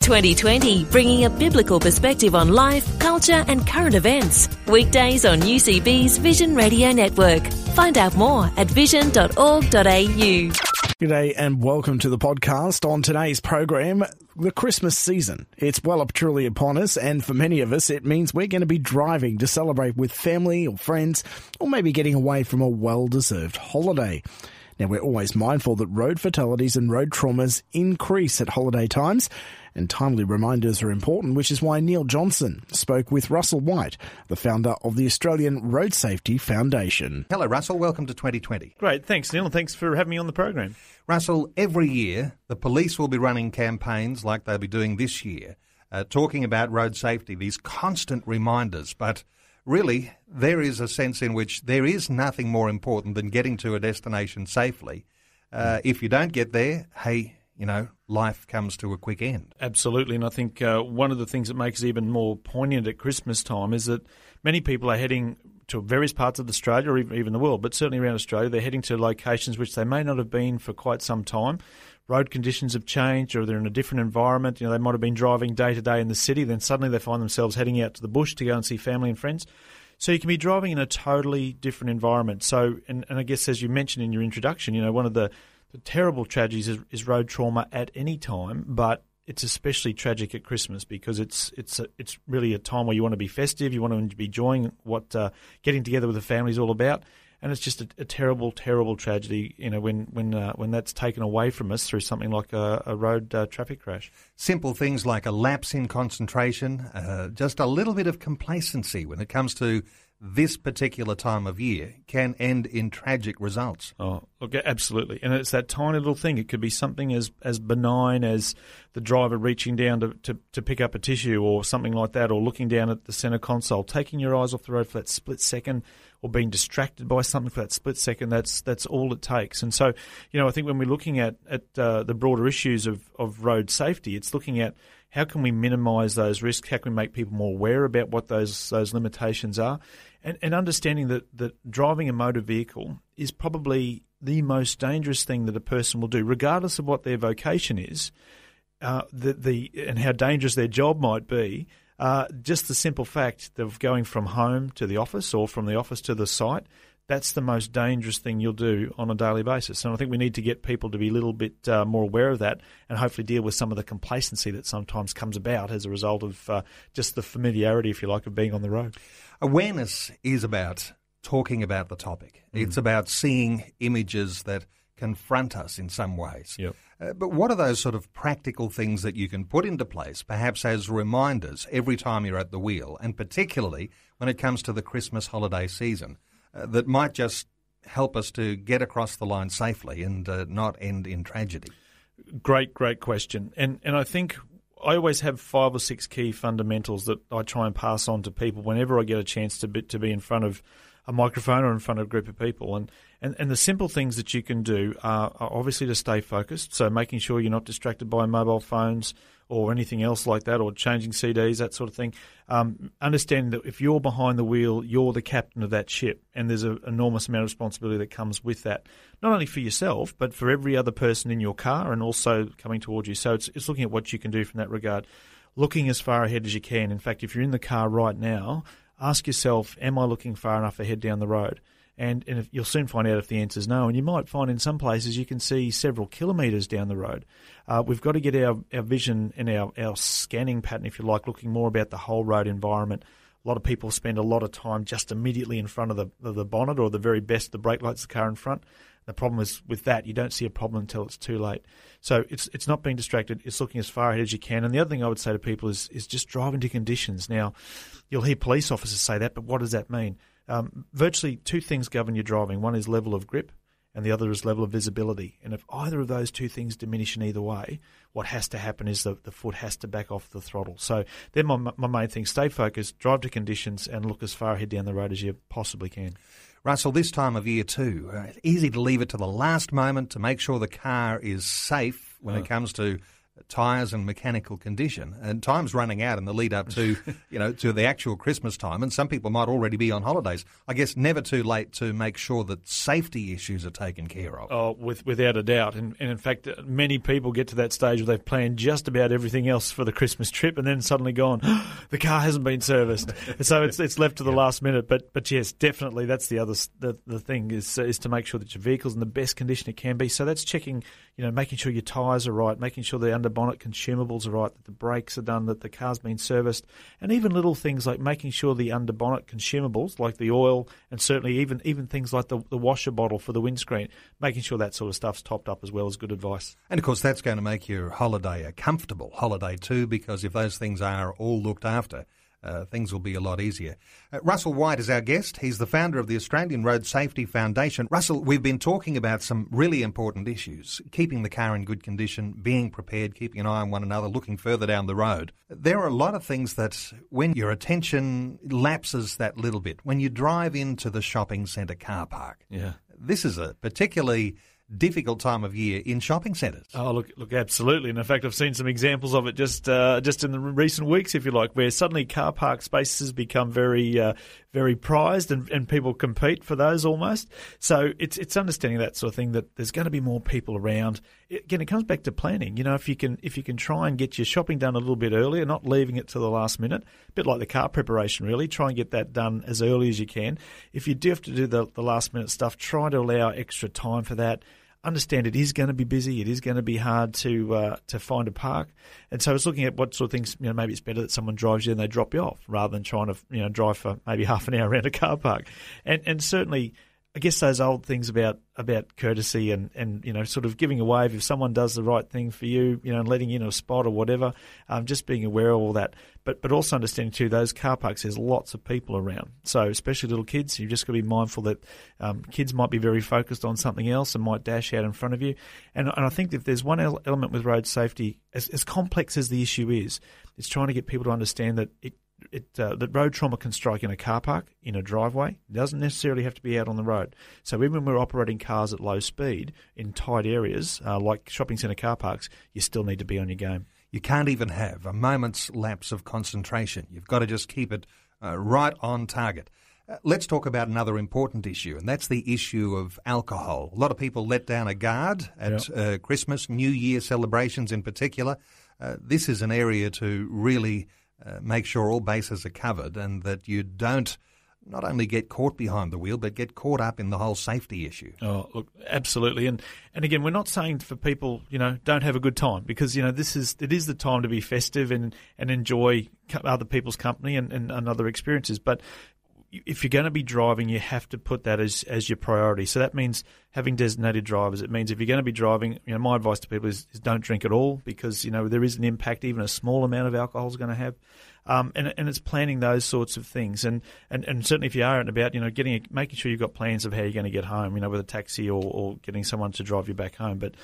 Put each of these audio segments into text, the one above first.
2020, bringing a biblical perspective on life, culture, and current events. Weekdays on UCB's Vision Radio Network. Find out more at vision.org.au. G'day and welcome to the podcast. On today's program, the Christmas season. It's well up truly upon us, and for many of us, it means we're going to be driving to celebrate with family or friends, or maybe getting away from a well deserved holiday. Now, we're always mindful that road fatalities and road traumas increase at holiday times, and timely reminders are important, which is why Neil Johnson spoke with Russell White, the founder of the Australian Road Safety Foundation. Hello, Russell. Welcome to 2020. Great. Thanks, Neil, and thanks for having me on the program. Russell, every year the police will be running campaigns like they'll be doing this year, uh, talking about road safety, these constant reminders. But really, there is a sense in which there is nothing more important than getting to a destination safely. Uh, if you don't get there, hey, you know, life comes to a quick end. Absolutely. And I think uh, one of the things that makes it even more poignant at Christmas time is that many people are heading to various parts of Australia or even the world, but certainly around Australia, they're heading to locations which they may not have been for quite some time. Road conditions have changed, or they're in a different environment. You know, they might have been driving day to day in the city, then suddenly they find themselves heading out to the bush to go and see family and friends. So you can be driving in a totally different environment. So, and, and I guess as you mentioned in your introduction, you know, one of the the terrible tragedies is, is, road trauma at any time, but it's especially tragic at Christmas because it's it's a, it's really a time where you want to be festive, you want to be enjoying what uh, getting together with the family is all about, and it's just a, a terrible, terrible tragedy. You know, when when uh, when that's taken away from us through something like a, a road uh, traffic crash. Simple things like a lapse in concentration, uh, just a little bit of complacency when it comes to this particular time of year can end in tragic results. Oh, look, absolutely. And it's that tiny little thing. It could be something as, as benign as the driver reaching down to, to, to pick up a tissue or something like that, or looking down at the centre console, taking your eyes off the road for that split second, or being distracted by something for that split second. That's that's all it takes. And so, you know, I think when we're looking at, at uh, the broader issues of, of road safety, it's looking at how can we minimise those risks? How can we make people more aware about what those those limitations are? and, and understanding that, that driving a motor vehicle is probably the most dangerous thing that a person will do, regardless of what their vocation is, uh, the, the and how dangerous their job might be. Uh, just the simple fact of going from home to the office or from the office to the site, that's the most dangerous thing you'll do on a daily basis. And I think we need to get people to be a little bit uh, more aware of that and hopefully deal with some of the complacency that sometimes comes about as a result of uh, just the familiarity, if you like, of being on the road. Awareness is about talking about the topic. Mm. It's about seeing images that confront us in some ways. Yep. Uh, but what are those sort of practical things that you can put into place, perhaps as reminders every time you're at the wheel, and particularly when it comes to the Christmas holiday season, uh, that might just help us to get across the line safely and uh, not end in tragedy? Great, great question. And and I think I always have five or six key fundamentals that I try and pass on to people whenever I get a chance to be, to be in front of a microphone or in front of a group of people. And, and, and the simple things that you can do are, are obviously to stay focused. So making sure you're not distracted by mobile phones or anything else like that, or changing CDs, that sort of thing. Um, understanding that if you're behind the wheel, you're the captain of that ship, and there's an enormous amount of responsibility that comes with that, not only for yourself, but for every other person in your car and also coming towards you. So it's, it's looking at what you can do from that regard, looking as far ahead as you can. In fact, if you're in the car right now, ask yourself, am I looking far enough ahead down the road? And, and if, you'll soon find out if the answer is no. And you might find in some places you can see several kilometres down the road. Uh, we've got to get our, our vision and our, our scanning pattern, if you like, looking more about the whole road environment. A lot of people spend a lot of time just immediately in front of the, of the bonnet or the very best, the brake lights, the car in front. The problem is with that, you don't see a problem until it's too late. So it's it's not being distracted. It's looking as far ahead as you can. And the other thing I would say to people is is just drive into conditions. Now, you'll hear police officers say that, but what does that mean? Um, virtually two things govern your driving. One is level of grip, and the other is level of visibility. And if either of those two things diminish in either way, what has to happen is the, the foot has to back off the throttle. So they're my, my main thing. Stay focused, drive to conditions, and look as far ahead down the road as you possibly can. Russell, this time of year too, uh, it's easy to leave it to the last moment to make sure the car is safe when Oh. it comes to tyres and mechanical condition. And time's running out in the lead up to, you know, to the actual Christmas time, and some people might already be on holidays. I guess never too late to make sure that safety issues are taken care of. Oh, with, without a doubt. And, and in fact, uh, many people get to that stage where they've planned just about everything else for the Christmas trip and then suddenly gone, the car hasn't been serviced. So it's, it's left to the last minute. But, but yes, definitely that's the other, the, the thing is, is to make sure that your vehicle's in the best condition it can be. So that's checking, you know, making sure your tyres are right, making sure under bonnet consumables are right, that the brakes are done, that the car's been serviced, and even little things like making sure the under bonnet consumables, like the oil, and certainly even even things like the, the washer bottle for the windscreen, making sure that sort of stuff's topped up as well is good advice. And of course, that's going to make your holiday a comfortable holiday too, because if those things are all looked after, uh, things will be a lot easier. Uh, Russell White is our guest. He's the founder of the Australian Road Safety Foundation. Russell, we've been talking about some really important issues keeping the car in good condition, being prepared, keeping an eye on one another, looking further down the road. There are a lot of things that, when your attention lapses that little bit, when you drive into the shopping centre car park, Yeah. this is a particularly difficult time of year in shopping centres. Oh, look, look, absolutely. And in fact, I've seen some examples of it just uh, just in the recent weeks, if you like, where suddenly car park spaces become very, uh, very prized, and, and people compete for those almost. So it's it's understanding that sort of thing that there's going to be more people around. It, again, it comes back to planning. You know, if you can if you can try and get your shopping done a little bit earlier, not leaving it to the last minute, a bit like the car preparation, really. Try and get that done as early as you can. If you do have to do the, the last minute stuff, try to allow extra time for that understand it is going to be busy. It is going to be hard to uh, to find a park, and so it's looking at what sort of things. You know, maybe it's better that someone drives you and they drop you off rather than trying to you know drive for maybe half an hour around a car park, and and certainly. I guess those old things about, about courtesy and, and you know sort of giving a wave if someone does the right thing for you, you know, and letting you in a spot or whatever, um, just being aware of all that. But but also understanding too, those car parks there's lots of people around. So especially little kids, you've just got to be mindful that um, kids might be very focused on something else and might dash out in front of you. And and I think if there's one element with road safety, as, as complex as the issue is, it's trying to get people to understand that it it uh, that road trauma can strike in a car park, in a driveway. It doesn't necessarily have to be out on the road. So even when we're operating cars at low speed in tight areas uh, like shopping centre car parks, you still need to be on your game. You can't even have a moment's lapse of concentration. You've got to just keep it uh, right on target. Uh, let's talk about another important issue, and that's the issue of alcohol. A lot of people let down a guard at uh, Christmas, New Year celebrations in particular. Uh, this is an area to really uh, make sure all bases are covered and that you don't not only get caught behind the wheel, but get caught up in the whole safety issue. Oh, look, absolutely. And and again, we're not saying for people, you know, don't have a good time because you know this is it is the time to be festive and and enjoy other people's company and, and, and other experiences. But if you're going to be driving, you have to put that as as your priority. So that means having designated drivers. It means if you're going to be driving, you know, my advice to people is, is don't drink at all because you know there is an impact. Even a small amount of alcohol is going to have. Um, and, and it's planning those sorts of things, and, and, and certainly if you are out and about, you know, getting a, making sure you've got plans of how you're going to get home, you know, with a taxi or, or getting someone to drive you back home. But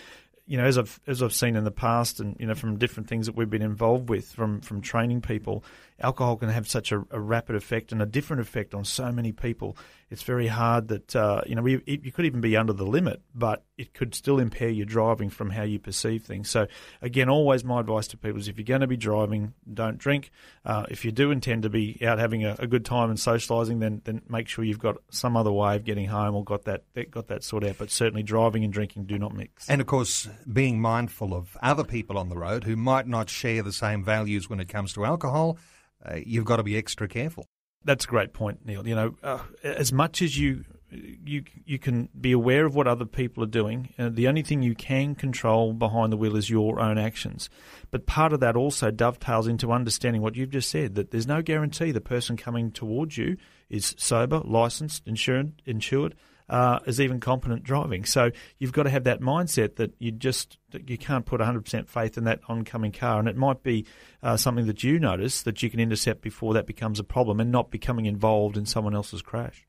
you know, as I've as I've seen in the past, and you know, from different things that we've been involved with, from from training people, alcohol can have such a, a rapid effect and a different effect on so many people. It's very hard that uh, you know we, it, you could even be under the limit, but it could still impair your driving from how you perceive things. So again, always my advice to people is if you're going to be driving, don't drink. Uh, if you do intend to be out having a, a good time and socialising, then then make sure you've got some other way of getting home or got that got that sorted out. But certainly, driving and drinking do not mix. And of course, being mindful of other people on the road who might not share the same values when it comes to alcohol, uh, you've got to be extra careful. That's a great point, Neil. You know, uh, as much as you you you can be aware of what other people are doing, uh, the only thing you can control behind the wheel is your own actions. But part of that also dovetails into understanding what you've just said that there's no guarantee the person coming towards you is sober, licensed, insured, insured uh, as even competent driving. So you've got to have that mindset that you just you can't put 100% faith in that oncoming car, and it might be uh, something that you notice that you can intercept before that becomes a problem, and not becoming involved in someone else's crash.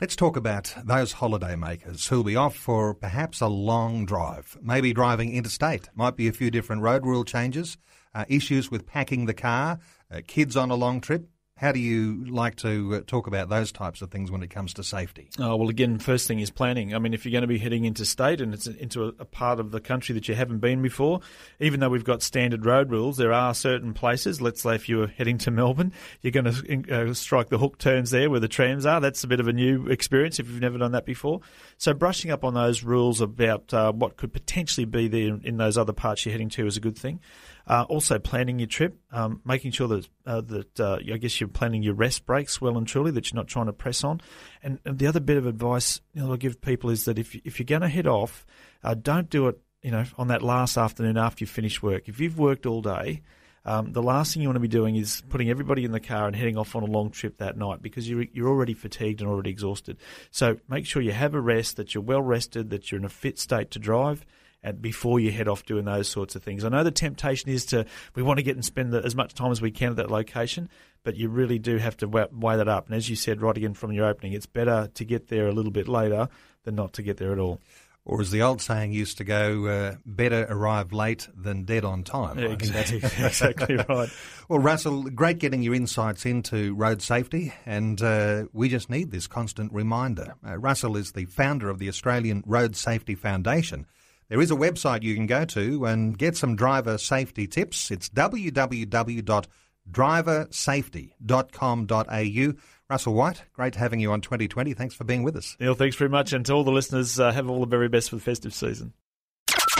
Let's talk about those holiday makers who'll be off for perhaps a long drive, maybe driving interstate. Might be a few different road rule changes, uh, issues with packing the car, uh, kids on a long trip. How do you like to uh, talk about those types of things when it comes to safety? Oh, well, again, first thing is planning. I mean, if you're going to be heading into state and it's into a, a, part of the country that you haven't been before, even though we've got standard road rules, there are certain places. Let's say if you're heading to Melbourne, you're going to uh, strike the hook turns there where the trams are. That's a bit of a new experience if you've never done that before. So brushing up on those rules about uh, what could potentially be there in those other parts you're heading to is a good thing. Uh, also, planning your trip, um, making sure that uh, that uh, I guess you're planning your rest breaks well and truly, that you're not trying to press on. And, and the other bit of advice you know, I'll give people is that if if you're going to head off, uh, don't do it you know on that last afternoon after you finish work. If you've worked all day. Um, the last thing you want to be doing is putting everybody in the car and heading off on a long trip that night because you're, you're already fatigued and already exhausted. So make sure you have a rest, that you're well rested, that you're in a fit state to drive, and before you head off doing those sorts of things. I know the temptation is to we want to get and spend the, as much time as we can at that location, but you really do have to weigh that up. And as you said right again from your opening, it's better to get there a little bit later than not to get there at all. Or as the old saying used to go, uh, better arrive late than dead on time. Yeah, exactly, exactly right. Well, Russell, great getting your insights into road safety, and uh, we just need this constant reminder. Uh, Russell is the founder of the Australian Road Safety Foundation. There is a website you can go to and get some driver safety tips. It's www.driversafety.com.au. Russell White, great having you on 2020. Thanks for being with us. Neil, thanks very much. And to all the listeners, uh, have all the very best for the festive season.